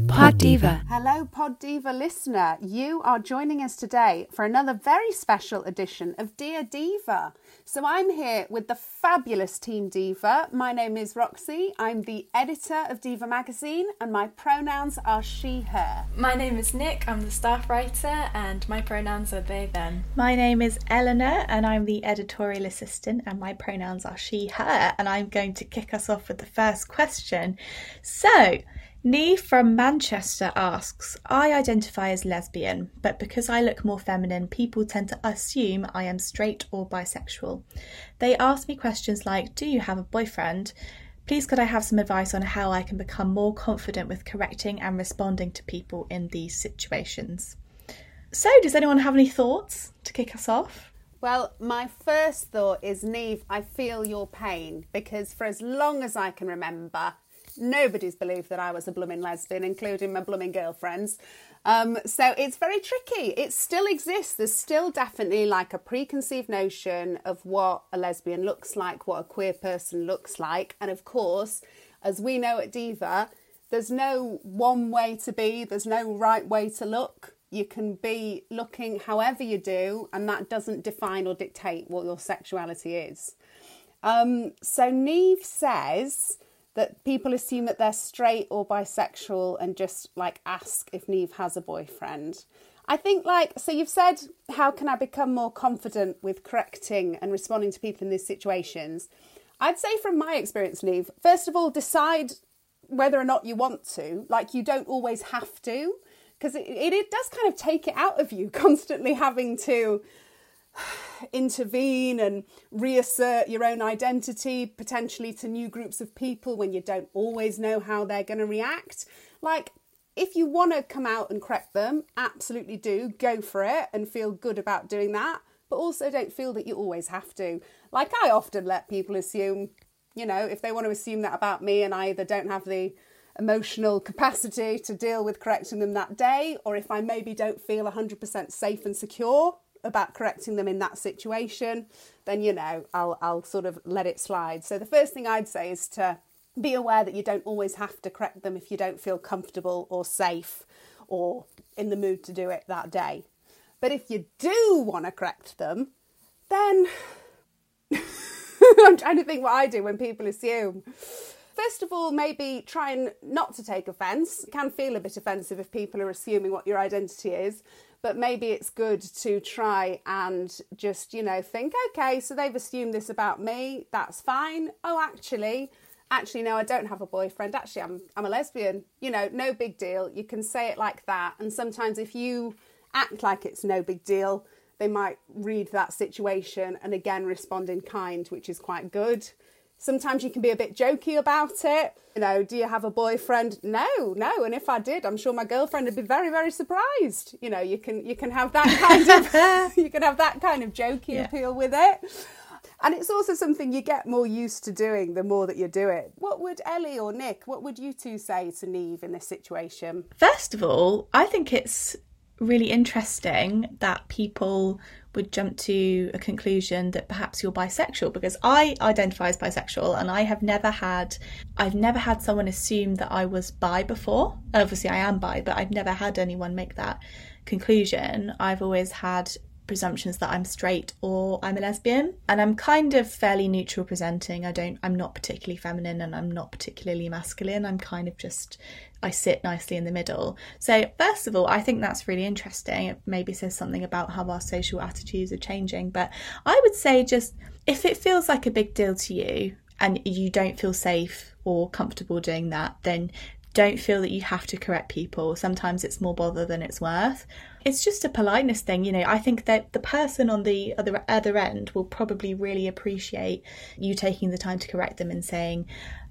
Diva. Hello, Pod Diva listener. You are joining us today for another very special edition of Dear Diva. So I'm here with the fabulous Team Diva. My name is Roxy. I'm the editor of Diva magazine, and my pronouns are she, her. My name is Nic. I'm the staff writer, and my pronouns are they, them. My name is Eleanor, and I'm the editorial assistant, and my pronouns are she, her. And I'm going to kick us off with the first question. So, Neve from Manchester asks, I identify as lesbian, but because I look more feminine, people tend to assume I am straight or bisexual. They ask me questions like, Do you have a boyfriend? Please, could I have some advice on how I can become more confident with correcting and responding to people in these situations? So, does anyone have any thoughts to kick us off? Well, my first thought is, Neve, I feel your pain because for as long as I can remember, nobody's believed that I was a blooming lesbian, including my blooming girlfriends. Um, so it's very tricky. It still exists. There's still definitely like a preconceived notion of what a lesbian looks like, what a queer person looks like. And of course, as we know at Diva, there's no one way to be, there's no right way to look. You can be looking however you do, and that doesn't define or dictate what your sexuality is. Um, so Neve says that people assume that they're straight or bisexual and just like ask if Neve has a boyfriend. I think, like, so you've said, how can I become more confident with correcting and responding to people in these situations? I'd say, from my experience, Neve, first of all, decide whether or not you want to. Like, you don't always have to, because it, it, it does kind of take it out of you constantly having to intervene and reassert your own identity potentially to new groups of people when you don't always know how they're going to react. Like, if you want to come out and correct them, absolutely do. Go for it and feel good about doing that. But also don't feel that you always have to. Like, I often let people assume, you know, if they want to assume that about me and I either don't have the emotional capacity to deal with correcting them that day, or if I maybe don't feel 100% safe and secure about correcting them in that situation, then you know I'll I'll sort of let it slide. So the first thing I'd say is to be aware that you don't always have to correct them if you don't feel comfortable or safe or in the mood to do it that day. But if you do want to correct them, then I'm trying to think what I do when people assume. First of all, maybe try and not to take offence. It can feel a bit offensive if people are assuming what your identity is but maybe it's good to try and just, you know, think, okay, so they've assumed this about me, that's fine. Oh, actually, actually, no, I don't have a boyfriend. Actually, I'm, I'm a lesbian. You know, no big deal. You can say it like that. And sometimes if you act like it's no big deal, they might read that situation and again respond in kind, which is quite good. Sometimes you can be a bit jokey about it. You know, do you have a boyfriend? No, no. And if I did, I'm sure my girlfriend would be very, very surprised. You know, you can you can have that kind of you can have that kind of jokey yeah. appeal with it. And it's also something you get more used to doing the more that you do it. What would Ellie or Nic, what would you two say to Neve in this situation? First of all, I think it's really interesting that people would jump to a conclusion that perhaps you're bisexual because I identify as bisexual and I have never had I've never had someone assume that I was bi before. Obviously I am bi, but I've never had anyone make that conclusion. I've always had presumptions that I'm straight or I'm a lesbian. And I'm kind of fairly neutral presenting. I don't I'm not particularly feminine and I'm not particularly masculine. I'm kind of just I sit nicely in the middle. So first of all, I think that's really interesting. It maybe says something about how our social attitudes are changing. But I would say just if it feels like a big deal to you and you don't feel safe or comfortable doing that, then don't feel that you have to correct people. Sometimes it's more bother than it's worth. It's just a politeness thing, you know. I think that the person on the other other end will probably really appreciate you taking the time to correct them and saying,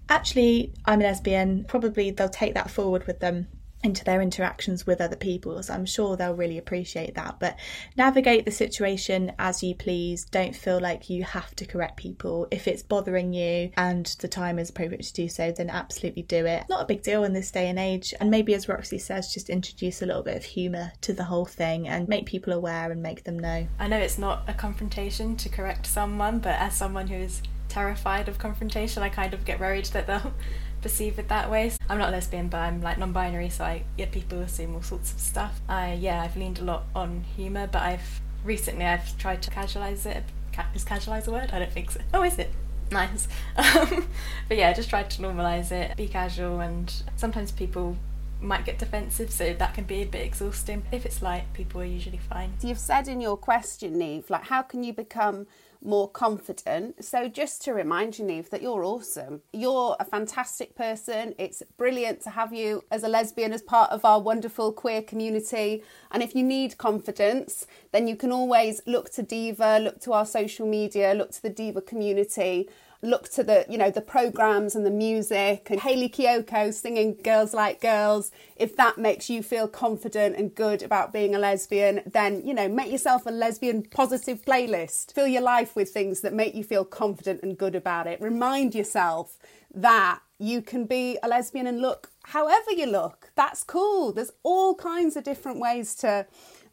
"Actually, I'm a lesbian." Probably they'll take that forward with them into their interactions with other people. So I'm sure they'll really appreciate that. But navigate the situation as you please. Don't feel like you have to correct people. If it's bothering you and the time is appropriate to do so, then absolutely do it. Not a big deal in this day and age. And maybe, as Roxy says, just introduce a little bit of humour to the whole thing and make people aware and make them know. I know it's not a confrontation to correct someone, but as someone who is terrified of confrontation, I kind of get worried that they'll perceive it that way. I'm not lesbian, but I'm like non-binary, so I, yeah, people assume all sorts of stuff. I yeah, I've leaned a lot on humour, but I've recently I've tried to casualise it. Ca- is casualise a word? I don't think so. Oh, is it? Nice. Um, but yeah, just tried to normalise it, be casual, and sometimes people might get defensive, so that can be a bit exhausting. If it's light, people are usually fine. You've said in your question, Neve, like how can you become more confident. So, just to remind you, Neve, that you're awesome. You're a fantastic person. It's brilliant to have you as a lesbian as part of our wonderful queer community. And if you need confidence, then you can always look to Diva, look to our social media, look to the Diva community look to the you know the programs and the music and Hayley Kiyoko singing Girls Like Girls. If that makes you feel confident and good about being a lesbian then you know make yourself a lesbian positive playlist. Fill your life with things that make you feel confident and good about it. Remind yourself that you can be a lesbian and look however you look. That's cool. There's all kinds of different ways to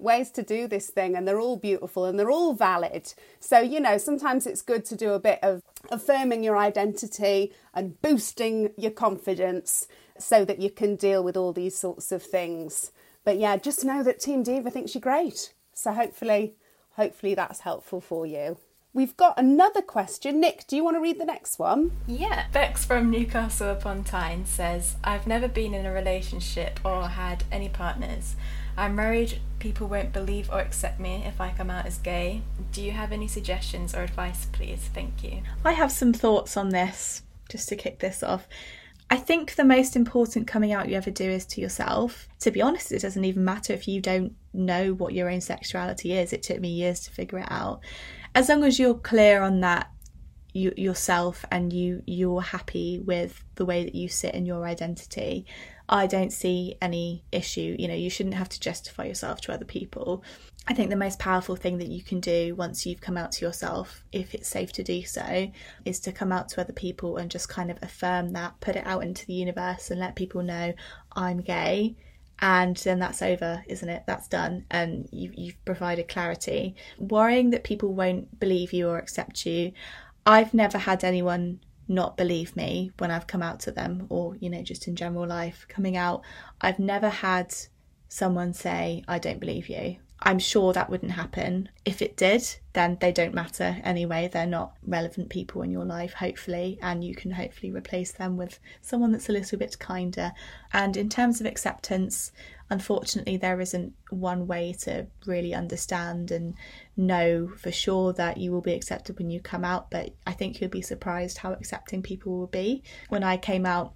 ways to do this thing and they're all beautiful and they're all valid. So, you know, sometimes it's good to do a bit of affirming your identity and boosting your confidence so that you can deal with all these sorts of things. But yeah, just know that Team Diva thinks you're great. So hopefully, hopefully that's helpful for you. We've got another question. Nic, do you want to read the next one? Yeah. Bex from Newcastle upon Tyne says, I've never been in a relationship or had any partners. I'm worried people won't believe or accept me if I come out as gay. Do you have any suggestions or advice, please? Thank you. I have some thoughts on this, just to kick this off. I think the most important coming out you ever do is to yourself. To be honest, it doesn't even matter if you don't know what your own sexuality is. It took me years to figure it out. As long as you're clear on that you, yourself and you you're happy with the way that you sit in your identity, I don't see any issue. You know, you shouldn't have to justify yourself to other people. I think the most powerful thing that you can do once you've come out to yourself, if it's safe to do so, is to come out to other people and just kind of affirm that, put it out into the universe and let people know I'm gay. And then that's over, isn't it? That's done, and you've, you've provided clarity. Worrying that people won't believe you or accept you, I've never had anyone not believe me when I've come out to them or, you know, just in general life coming out. I've never had someone say, I don't believe you. I'm sure that wouldn't happen. If it did, then they don't matter anyway. They're not relevant people in your life, hopefully, and you can hopefully replace them with someone that's a little bit kinder. And in terms of acceptance, unfortunately, there isn't one way to really understand and know for sure that you will be accepted when you come out, but I think you'll be surprised how accepting people will be. When I came out,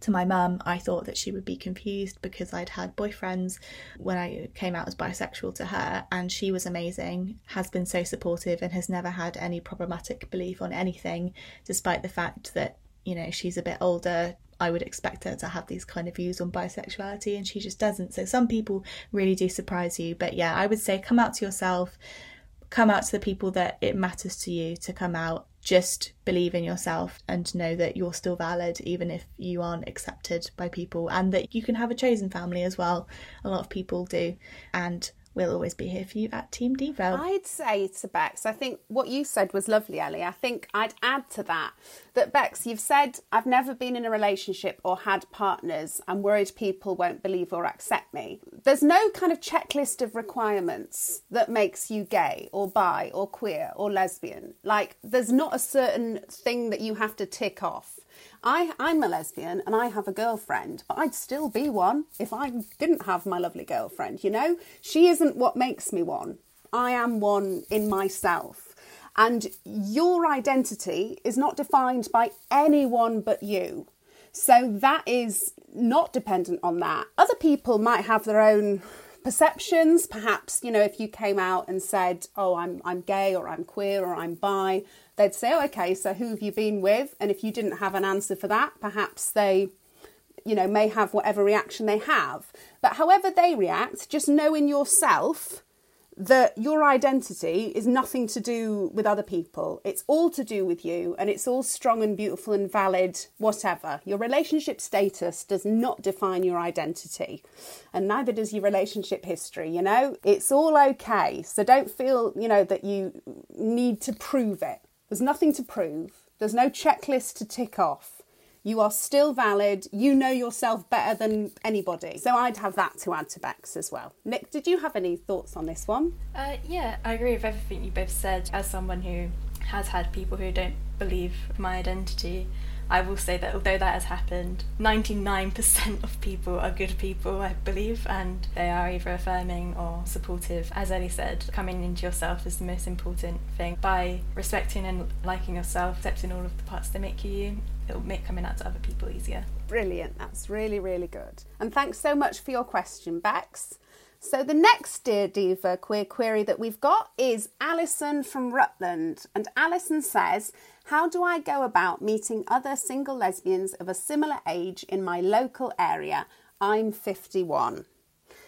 to my mum, I thought that she would be confused because I'd had boyfriends when I came out as bisexual to her, and she was amazing, has been so supportive, and has never had any problematic belief on anything, despite the fact that, you know, she's a bit older. I would expect her to have these kind of views on bisexuality, and she just doesn't. So some people really do surprise you. But yeah, I would say come out to yourself, come out to the people that it matters to you to come out just believe in yourself and know that you're still valid even if you aren't accepted by people and that you can have a chosen family as well a lot of people do and we'll always be here for you at Team Diva. I'd say to Bex, I think what you said was lovely, Ellie. I think I'd add to that that Bex, you've said I've never been in a relationship or had partners. I'm worried people won't believe or accept me. There's no kind of checklist of requirements that makes you gay or bi or queer or lesbian. Like there's not a certain thing that you have to tick off. I, I'm a lesbian and I have a girlfriend, but I'd still be one if I didn't have my lovely girlfriend, you know? She isn't what makes me one. I am one in myself. And your identity is not defined by anyone but you. So that is not dependent on that. Other people might have their own perceptions. Perhaps, you know, if you came out and said, Oh, I'm I'm gay or I'm queer or I'm bi, they'd say, oh, okay, so who have you been with? And if you didn't have an answer for that, perhaps they, you know, may have whatever reaction they have. But however they react, just know in yourself that your identity is nothing to do with other people. It's all to do with you, and it's all strong and beautiful and valid, whatever. Your relationship status does not define your identity, and neither does your relationship history, you know? It's all okay. So don't feel, you know, that you need to prove it. There's nothing to prove, there's no checklist to tick off. You are still valid. You know yourself better than anybody. So I'd have that to add to Bex as well. Nic, did you have any thoughts on this one? Uh, yeah, I agree with everything you both said. As someone who has had people who don't believe my identity, I will say that although that has happened, 99% of people are good people, I believe, and they are either affirming or supportive. As Ellie said, coming into yourself is the most important thing. By respecting and liking yourself, accepting all of the parts that make you you, it'll make coming out to other people easier. Brilliant. That's really, really good. And thanks so much for your question, Bex. So the next Dear Diva queer query that we've got is Alison from Rutland. And Alison says, How do I go about meeting other single lesbians of a similar age in my local area? I'm 51.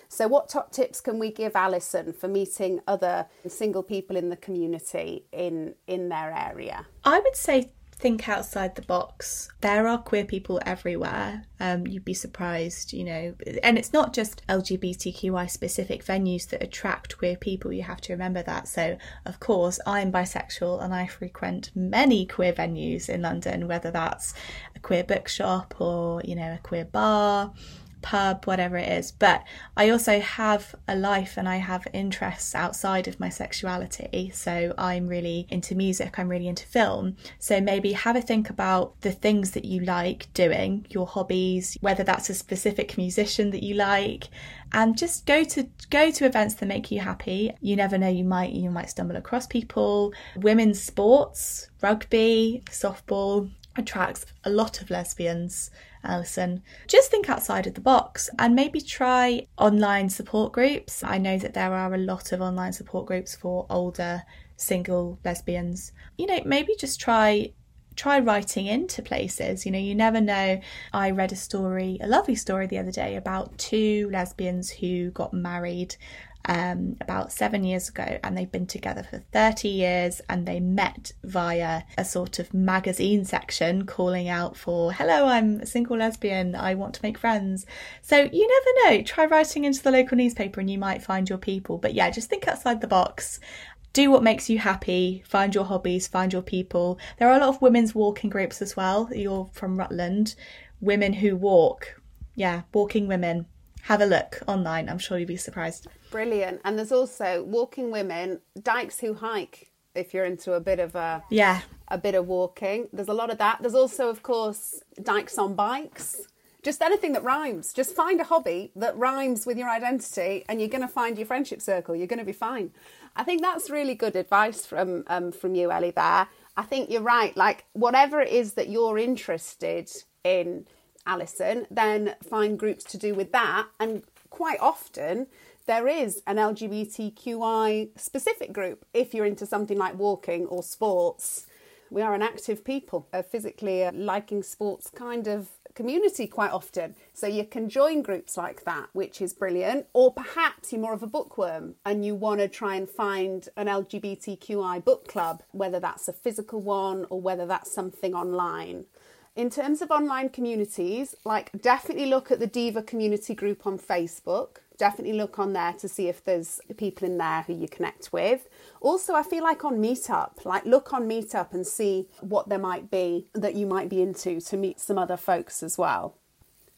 So, what top tips can we give Alison for meeting other single people in the community in in their area? I would say think outside the box. There are queer people everywhere. Um, you'd be surprised, you know. And it's not just LGBTQI specific venues that attract queer people. You have to remember that. So, of course, I'm bisexual and I frequent many queer venues in London, whether that's a queer bookshop or, you know, a queer bar pub, whatever it is. But I also have a life and I have interests outside of my sexuality. So I'm really into music, I'm really into film. So maybe have a think about the things that you like doing, your hobbies, whether that's a specific musician that you like, and just go to go to events that make you happy. You never know, you might you might stumble across people. Women's sports, rugby, softball attracts a lot of lesbians Alison. Just think outside of the box and maybe try online support groups. I know that there are a lot of online support groups for older single lesbians. You know, maybe just try try writing into places. You know, you never know. I read a story, a lovely story the other day about two lesbians who got married um, about seven years ago, and they've been together for 30 years. And they met via a sort of magazine section calling out for, Hello, I'm a single lesbian, I want to make friends. So you never know. Try writing into the local newspaper and you might find your people. But yeah, just think outside the box do what makes you happy, find your hobbies, find your people. There are a lot of women's walking groups as well. You're from Rutland, women who walk. Yeah, walking women. Have a look online, I'm sure you'll be surprised. Brilliant. And there's also walking women, dykes who hike. If you're into a bit of a yeah a bit of walking, there's a lot of that. There's also, of course, dykes on bikes. Just anything that rhymes. Just find a hobby that rhymes with your identity, and you're going to find your friendship circle. You're going to be fine. I think that's really good advice from um, from you, Ellie. There, I think you're right. Like whatever it is that you're interested in, Alison, then find groups to do with that, and quite often there is an LGBTQI specific group if you're into something like walking or sports. We are an active people, a physically liking sports kind of community quite often. So you can join groups like that, which is brilliant. Or perhaps you're more of a bookworm and you want to try and find an LGBTQI book club, whether that's a physical one or whether that's something online. In terms of online communities, like definitely look at the Diva community group on Facebook definitely look on there to see if there's people in there who you connect with. Also, I feel like on Meetup, like look on Meetup and see what there might be that you might be into to meet some other folks as well.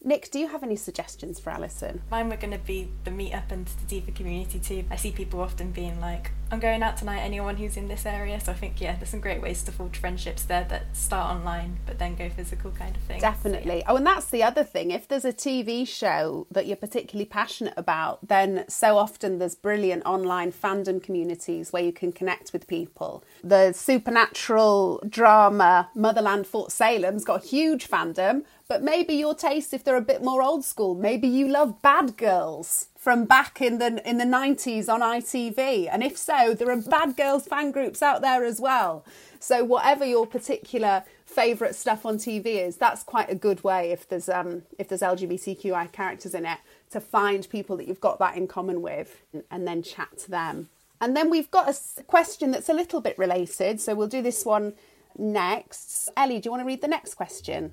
Nic, do you have any suggestions for Alison? Mine were going to be the meetup and the Diva community too. I see people often being like, I'm going out tonight, anyone who's in this area. So I think, yeah, there's some great ways to forge friendships there that start online but then go physical kind of thing. Definitely. So, yeah. Oh, and that's the other thing. If there's a TV show that you're particularly passionate about, then so often there's brilliant online fandom communities where you can connect with people. The supernatural drama Motherland Fort Salem's got a huge fandom but maybe your taste, if they're a bit more old school, maybe you love Bad Girls from back in the in the 90s on ITV. And if so, there are Bad Girls fan groups out there as well. So whatever your particular favourite stuff on TV is, that's quite a good way if there's um if there's LGBTQI characters in it to find people that you've got that in common with and then chat to them. And then we've got a question that's a little bit related, so we'll do this one next. Ellie, do you want to read the next question?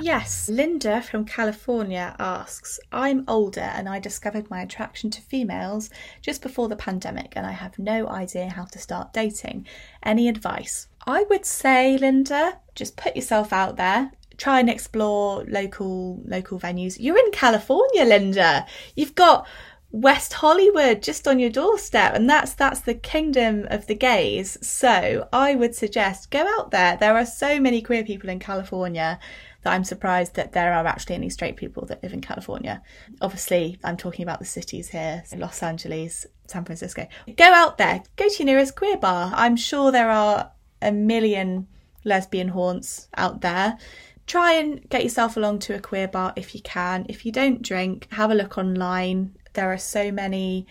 Yes, Linda from California asks I'm older and I discovered my attraction to females just before the pandemic and I have no idea how to start dating. Any advice? I would say, Linda, just put yourself out there. Try and explore local local venues. You're in California, Linda. You've got West Hollywood just on your doorstep and that's that's the kingdom of the gays. So, I would suggest go out there. There are so many queer people in California that I'm surprised that there are actually any straight people that live in California. Obviously, I'm talking about the cities here, Los Angeles, San Francisco. Go out there, go to your nearest queer bar. I'm sure there are a million lesbian haunts out there try and get yourself along to a queer bar if you can. If you don't drink, have a look online there are so many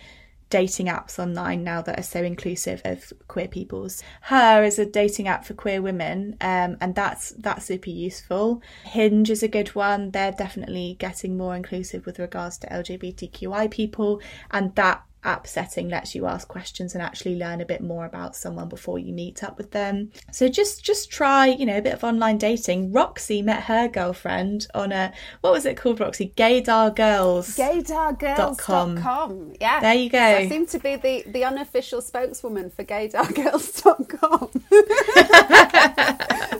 dating apps online now that are so inclusive of queer peoples. Her is a dating app for queer women, um, and that's that's super useful. Hinge is a good one. They're definitely getting more inclusive with regards to LGBTQI people, and that app setting lets you ask questions and actually learn a bit more about someone before you meet up with them. So just just try, you know, a bit of online dating. Roxy met her girlfriend on a what was it called, Roxy? Gaydar Girls. Gaydargirls.com. Yeah. There you go. So I seem to be the, the unofficial spokeswoman for gaydargirls.com.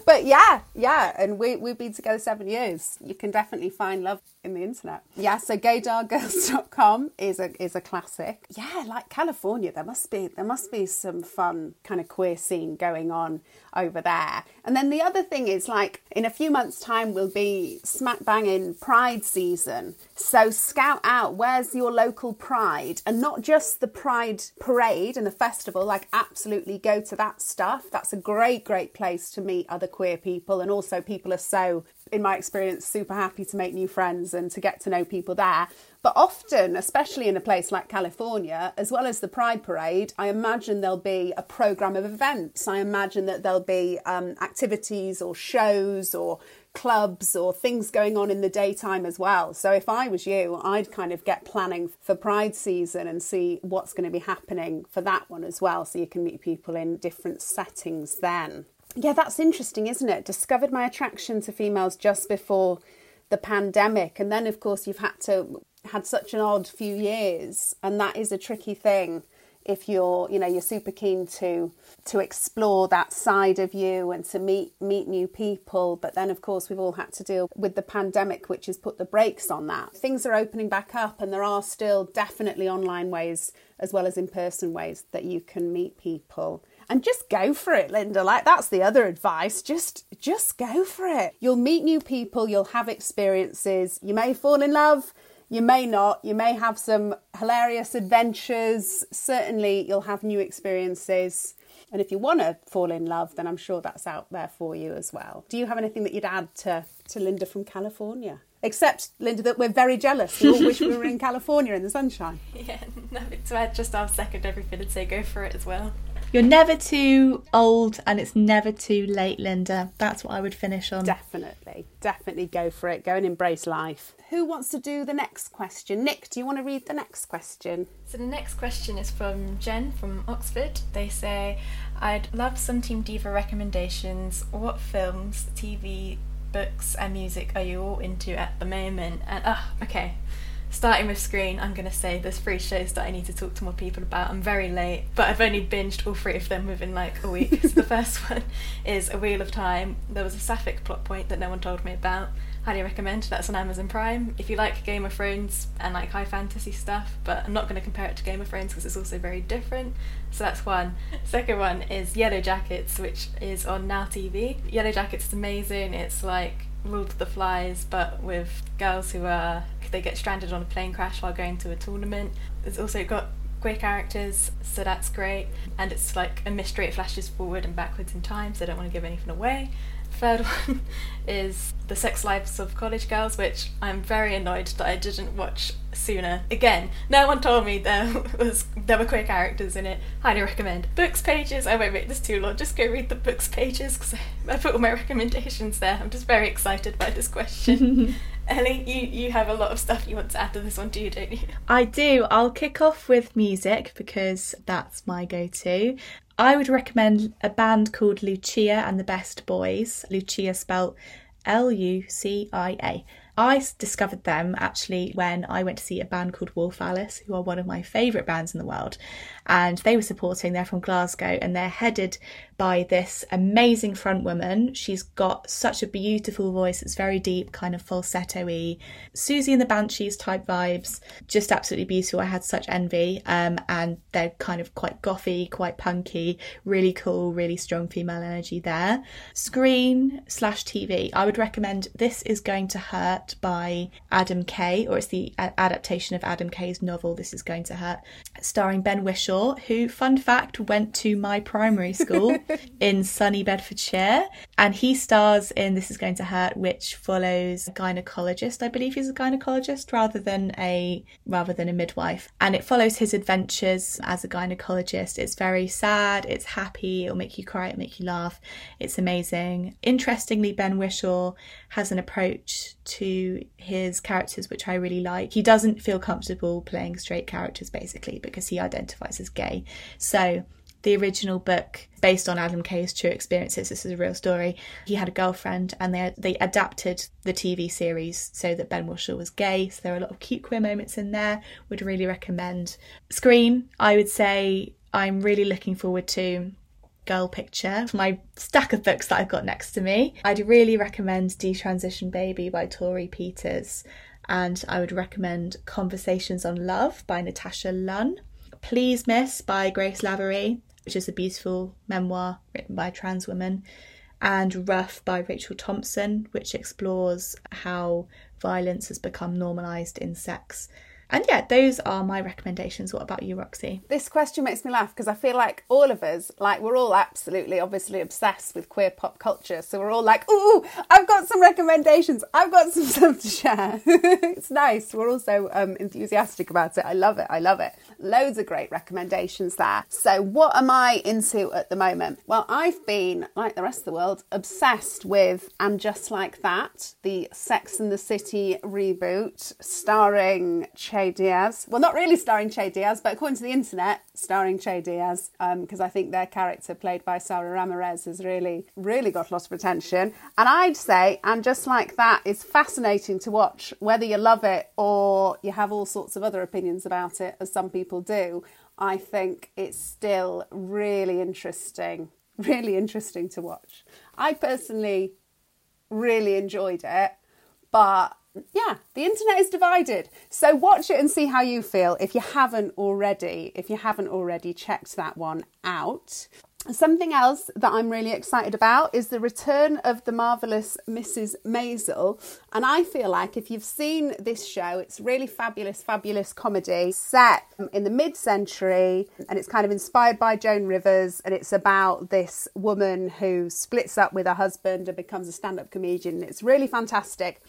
but yeah, yeah. And we, we've been together seven years. You can definitely find love in the internet. Yeah, so gaydargirls.com is a is a classic. Yeah, like California, there must be there must be some fun kind of queer scene going on over there. And then the other thing is like in a few months' time we'll be smack bang in Pride season. So scout out where's your local Pride and not just the Pride parade and the festival, like absolutely go to that stuff. That's a great, great place to meet other queer people and also people are so in my experience, super happy to make new friends and to get to know people there. But often, especially in a place like California, as well as the Pride Parade, I imagine there'll be a program of events. I imagine that there'll be um, activities or shows or clubs or things going on in the daytime as well. So if I was you, I'd kind of get planning for Pride season and see what's going to be happening for that one as well. So you can meet people in different settings then. Yeah, that's interesting, isn't it? Discovered my attraction to females just before the pandemic, and then of course you've had to had such an odd few years, and that is a tricky thing if you're you know you're super keen to to explore that side of you and to meet meet new people. But then of course we've all had to deal with the pandemic which has put the brakes on that. Things are opening back up and there are still definitely online ways as well as in person ways that you can meet people and just go for it linda. Like that's the other advice. Just just go for it. You'll meet new people. You'll have experiences. You may fall in love. You may not. You may have some hilarious adventures. Certainly you'll have new experiences. And if you want to fall in love then i'm sure that's out there for you as well. Do you have anything that you'd add to, to linda from california? Except linda that we're very jealous. We all wish we were in california in the sunshine. Yeah, nothing to add, just I'll second everything and say go for it as well. You're never too old and it's never too late, Linda. That's what I would finish on. Definitely, definitely go for it. Go and embrace life. Who wants to do the next question? Nic, do you want to read the next question? So the next question is from Jen from Oxford. They say, I'd love some Team Diva recommendations. What films, TV, books, and music are you all into at the moment? And, ah, okay. Starting with Screen, I'm going to say there's three shows that I need to talk to more people about. I'm very late, but I've only binged all three of them within like a week. so the first one is A Wheel of Time. There was a sapphic plot point that no one told me about. Highly recommend. That's on Amazon Prime. If you like Game of Thrones and like high fantasy stuff, but I'm not going to compare it to Game of Thrones because it's also very different. So that's one. Second one is Yellow Jackets, which is on Now TV. Yellow Jackets is amazing. It's like Lord of the Flies, but with girls who are they get stranded on a plane crash while going to a tournament. It's also got queer characters, so that's great. And it's like a mystery. It flashes forward and backwards in time, so I don't want to give anything away. Third one is The Sex Lives of College Girls, which I'm very annoyed that I didn't watch sooner. Again, no one told me there was there were queer characters in it. Highly recommend. Books pages. I won't make this too long. Just go read the books pages because I, I put all my recommendations there. I'm just very excited by this question. Ellie, you, you have a lot of stuff you want to add to this one, do you, don't you? I do. I'll kick off with music because that's my go to. I would recommend a band called Lucia and the Best Boys. Lucia spelt L U C I A. I discovered them actually when I went to see a band called Wolf Alice, who are one of my favourite bands in the world. And they were supporting, they're from Glasgow, and they're headed by this amazing front woman. She's got such a beautiful voice, it's very deep, kind of falsetto y. Siouxsie and the Banshees type vibes, just absolutely beautiful. I had such envy. Um, and they're kind of quite gothy, quite punky, really cool, really strong female energy there. Screen slash TV, I would recommend This Is Going to Hurt by Adam Kay, or it's the adaptation of Adam Kay's novel This Is Going to Hurt, starring Ben Whishaw, who, fun fact, went to my primary school in sunny Bedfordshire. And he stars in This Is Going to Hurt, which follows a gynecologist. I believe he's a gynecologist rather than a rather than a midwife. And it follows his adventures as a gynecologist. It's very sad, it's happy, it'll make you cry, it'll make you laugh. It's amazing. Interestingly, Ben Whishaw has an approach to his characters which I really like. He doesn't feel comfortable playing straight characters basically, because he identifies as gay. So the original book based on Adam Kay's true experiences. This is a real story. He had a girlfriend, and they they adapted the TV series so that Ben Whishaw was gay. So there are a lot of cute queer moments in there. Would really recommend. Screen, I would say I'm really looking forward to. Girl Picture, my stack of books that I've got next to me. I'd really recommend Detransition Baby by Torrey Peters, and I would recommend Conversations on Love by Natasha Lunn. Please Miss by Grace Lavery which is a beautiful memoir written by a trans woman, and Rough by Rachel Thompson, which explores how violence has become normalised in sex and yeah, those are my recommendations. What about you, Roxy? This question makes me laugh because I feel like all of us, like we're all absolutely obviously obsessed with queer pop culture. So we're all like, ooh, I've got some recommendations. I've got some stuff to share. it's nice. We're also um, enthusiastic about it. I love it. I love it. Loads of great recommendations there. So what am I into at the moment? Well, I've been, like the rest of the world, obsessed with And Just Like That, the Sex and the City reboot starring Che Diaz. Well, not really starring Che Diaz, but according to the internet, starring Che Diaz, because um, I think their character, played by Sara Ramirez, has really, really got a lot of attention. And I'd say, and just like that, is fascinating to watch, whether you love it or you have all sorts of other opinions about it, as some people do. I think it's still really interesting, really interesting to watch. I personally really enjoyed it, but yeah, the internet is divided. So watch it and see how you feel if you haven't already, if you haven't already checked that one out. Something else that I'm really excited about is the return of the marvelous Mrs. Maisel. And I feel like if you've seen this show, it's really fabulous, fabulous comedy set in the mid century and it's kind of inspired by Joan Rivers. And it's about this woman who splits up with her husband and becomes a stand up comedian. It's really fantastic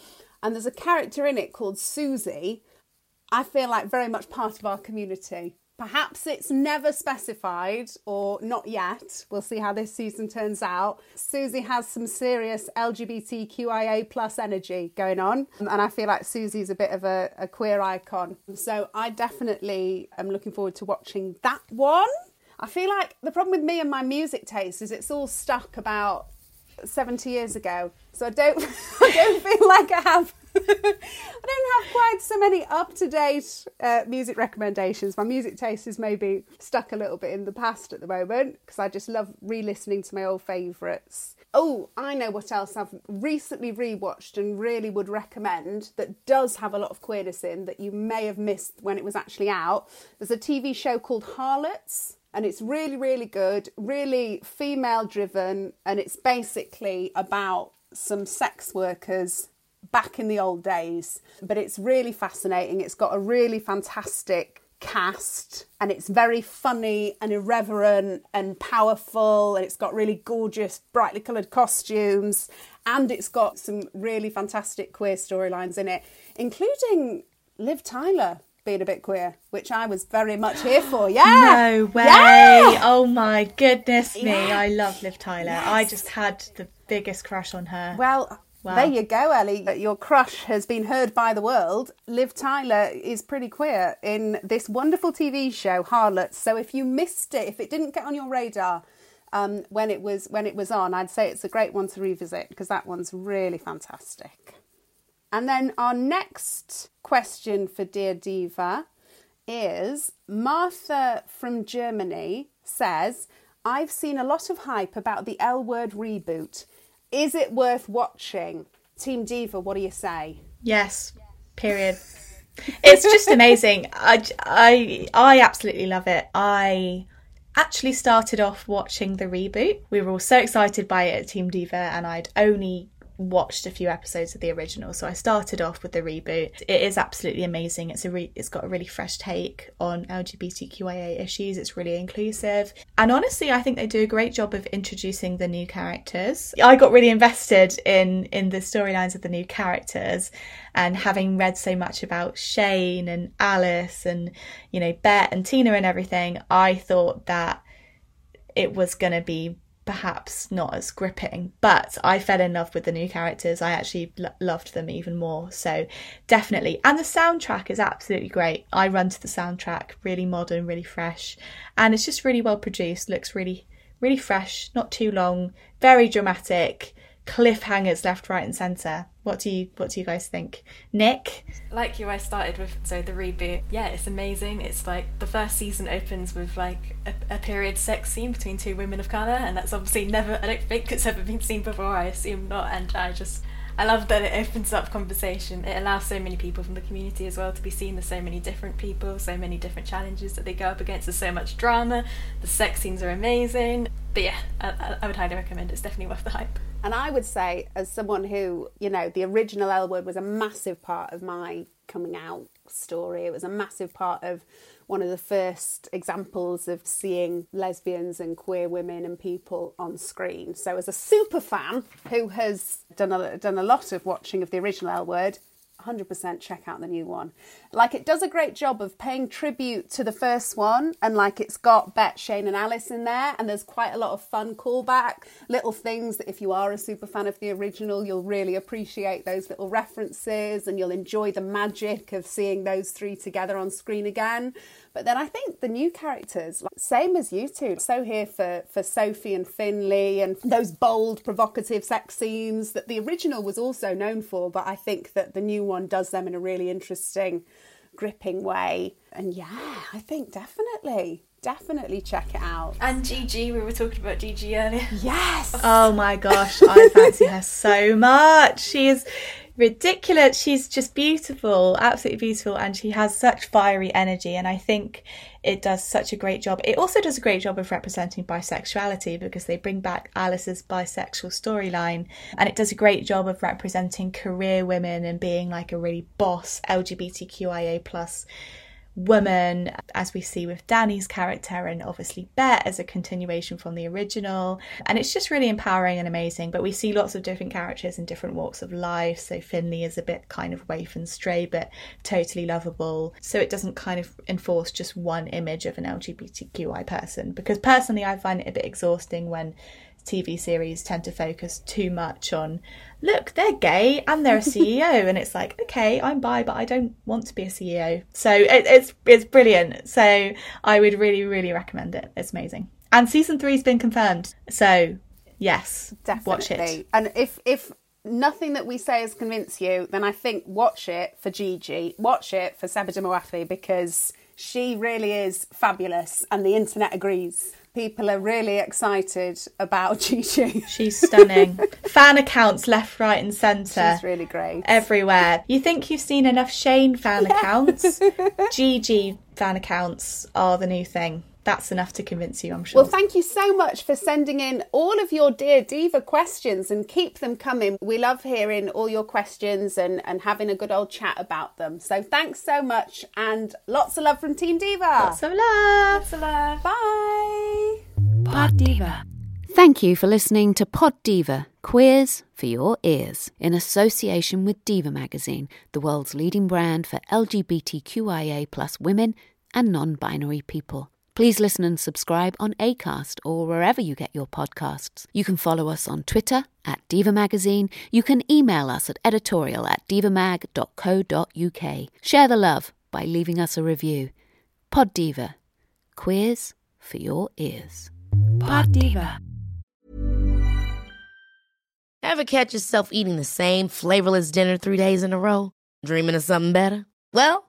and there's a character in it called Susie. I feel like very much part of our community. Perhaps it's never specified or not yet. We'll see how this season turns out. Susie has some serious LGBTQIA plus energy going on, and I feel like Susie's a bit of a, a queer icon. So I definitely am looking forward to watching that one. I feel like the problem with me and my music taste is it's all stuck about 70 years ago. So I don't, I don't feel like I have, I don't have quite so many up to date uh, music recommendations. My music taste is maybe stuck a little bit in the past at the moment because I just love re listening to my old favourites. Oh, I know what else I've recently rewatched and really would recommend that does have a lot of queerness in that you may have missed when it was actually out. There's a TV show called Harlots and it's really, really good, really female driven, and it's basically about some sex workers back in the old days. But it's really fascinating. It's got a really fantastic cast and it's very funny and irreverent and powerful and it's got really gorgeous brightly coloured costumes and it's got some really fantastic queer storylines in it including liv tyler being a bit queer, which I was very much here for. Yeah. No way. Yeah. Oh my goodness me. Yeah. I love Liv Tyler. Yes. I just had the biggest crush on her. Well, Wow. There you go, Ellie. Your crush has been heard by the world. Liv Tyler is pretty queer in this wonderful TV show, Harlots. So if you missed it, if it didn't get on your radar um, when it was when it was on, I'd say it's a great one to revisit because that one's really fantastic. And then our next question for Dear Diva is Martha from Germany says, I've seen a lot of hype about the L word reboot. Is it worth watching? Team Diva, what do you say? Yes, period. it's just amazing. I, I, I absolutely love it. I actually started off watching the reboot. We were all so excited by it at Team Diva, and I'd only watched a few episodes of the original so i started off with the reboot. It is absolutely amazing. It's a re- it's got a really fresh take on lgbtqia issues. It's really inclusive. And honestly i think they do a great job of introducing the new characters. I got really invested in in the storylines of the new characters and having read so much about shane and alice and you know bette and tina and everything i thought that it was going to be perhaps not as gripping, but I fell in love with the new characters. I actually l- loved them even more. So definitely. And the soundtrack is absolutely great. I run to the soundtrack, really modern, really fresh, and it's just really well produced, looks really really fresh, not too long, very dramatic, cliffhangers left, right, and centre. What do you What do you guys think, Nic? Like you, I started with so the reboot. Yeah, it's amazing. It's like the first season opens with like a, a period sex scene between two women of color, and that's obviously never. I don't think it's ever been seen before. I assume not, and I just I love that it opens up conversation. It allows so many people from the community as well to be seen. There's so many different people, so many different challenges that they go up against. There's so much drama. The sex scenes are amazing. But yeah, I, I would highly recommend it. It's definitely worth the hype. And I would say, as someone who, you know, the original L Word was a massive part of my coming out story. It was a massive part of one of the first examples of seeing lesbians and queer women and people on screen. So, as a super fan who has done a, done a lot of watching of the original L Word, 100% check out the new one. Like it does a great job of paying tribute to the first one and like it's got Bette, Shane and Alice in there and there's quite a lot of fun callback, little things that if you are a super fan of the original, you'll really appreciate those little references and you'll enjoy the magic of seeing those three together on screen again. But then I think the new characters, like, same as you two, so here for, for Sophie and Finley and those bold, provocative sex scenes that the original was also known for, but I think that the new one does them in a really interesting, gripping way. And yeah, I think definitely definitely check it out. And Gigi, we were talking about Gigi earlier. Yes. Oh my gosh, I fancy her so much. She is ridiculous. She's just beautiful, absolutely beautiful, and she has such fiery energy. And I think it does such a great job. It also does a great job of representing bisexuality because they bring back Alice's bisexual storyline, and it does a great job of representing career women and being like a really boss LGBTQIA plus woman, as we see with Dani's character, and obviously Bette as a continuation from the original. And it's just really empowering and amazing. But we see lots of different characters in different walks of life. So Finley is a bit kind of waif and stray, but totally lovable. So it doesn't kind of enforce just one image of an LGBTQI person. Because personally, I find it a bit exhausting when TV series tend to focus too much on, look, they're gay and they're a CEO, and it's like, okay, I'm bi, but I don't want to be a CEO. So it, it's it's brilliant. So I would really really recommend it. It's amazing. And season three's been confirmed. So yes, Definitely. watch it. And if if nothing that we say has convinced you, then I think watch it for Gigi, watch it for Sepideh Moafi because she really is fabulous, and the internet agrees people are really excited about Gigi. She's stunning. fan accounts left, right, and centre. She's really great. Everywhere. You think you've seen enough Shane fan accounts? Gigi fan accounts are the new thing. That's enough to convince you, I'm sure. Well, thank you so much for sending in all of your Dear Diva questions and keep them coming. We love hearing all your questions and, and having a good old chat about them. So thanks so much and lots of love from Team Diva. Lots of love. Lots of love. Bye. Pod Diva. Thank you for listening to Pod Diva, queers for your ears, in association with Diva Magazine, the world's leading brand for LGBTQIA plus women and non-binary people. Please listen and subscribe on Acast or wherever you get your podcasts. You can follow us on Twitter at Diva Magazine. You can email us at editorial at divamag.co.uk. Share the love by leaving us a review. Pod Diva. Queers for your ears. Pod Diva. Ever catch yourself eating the same flavorless dinner three days in a row? Dreaming of something better? Well,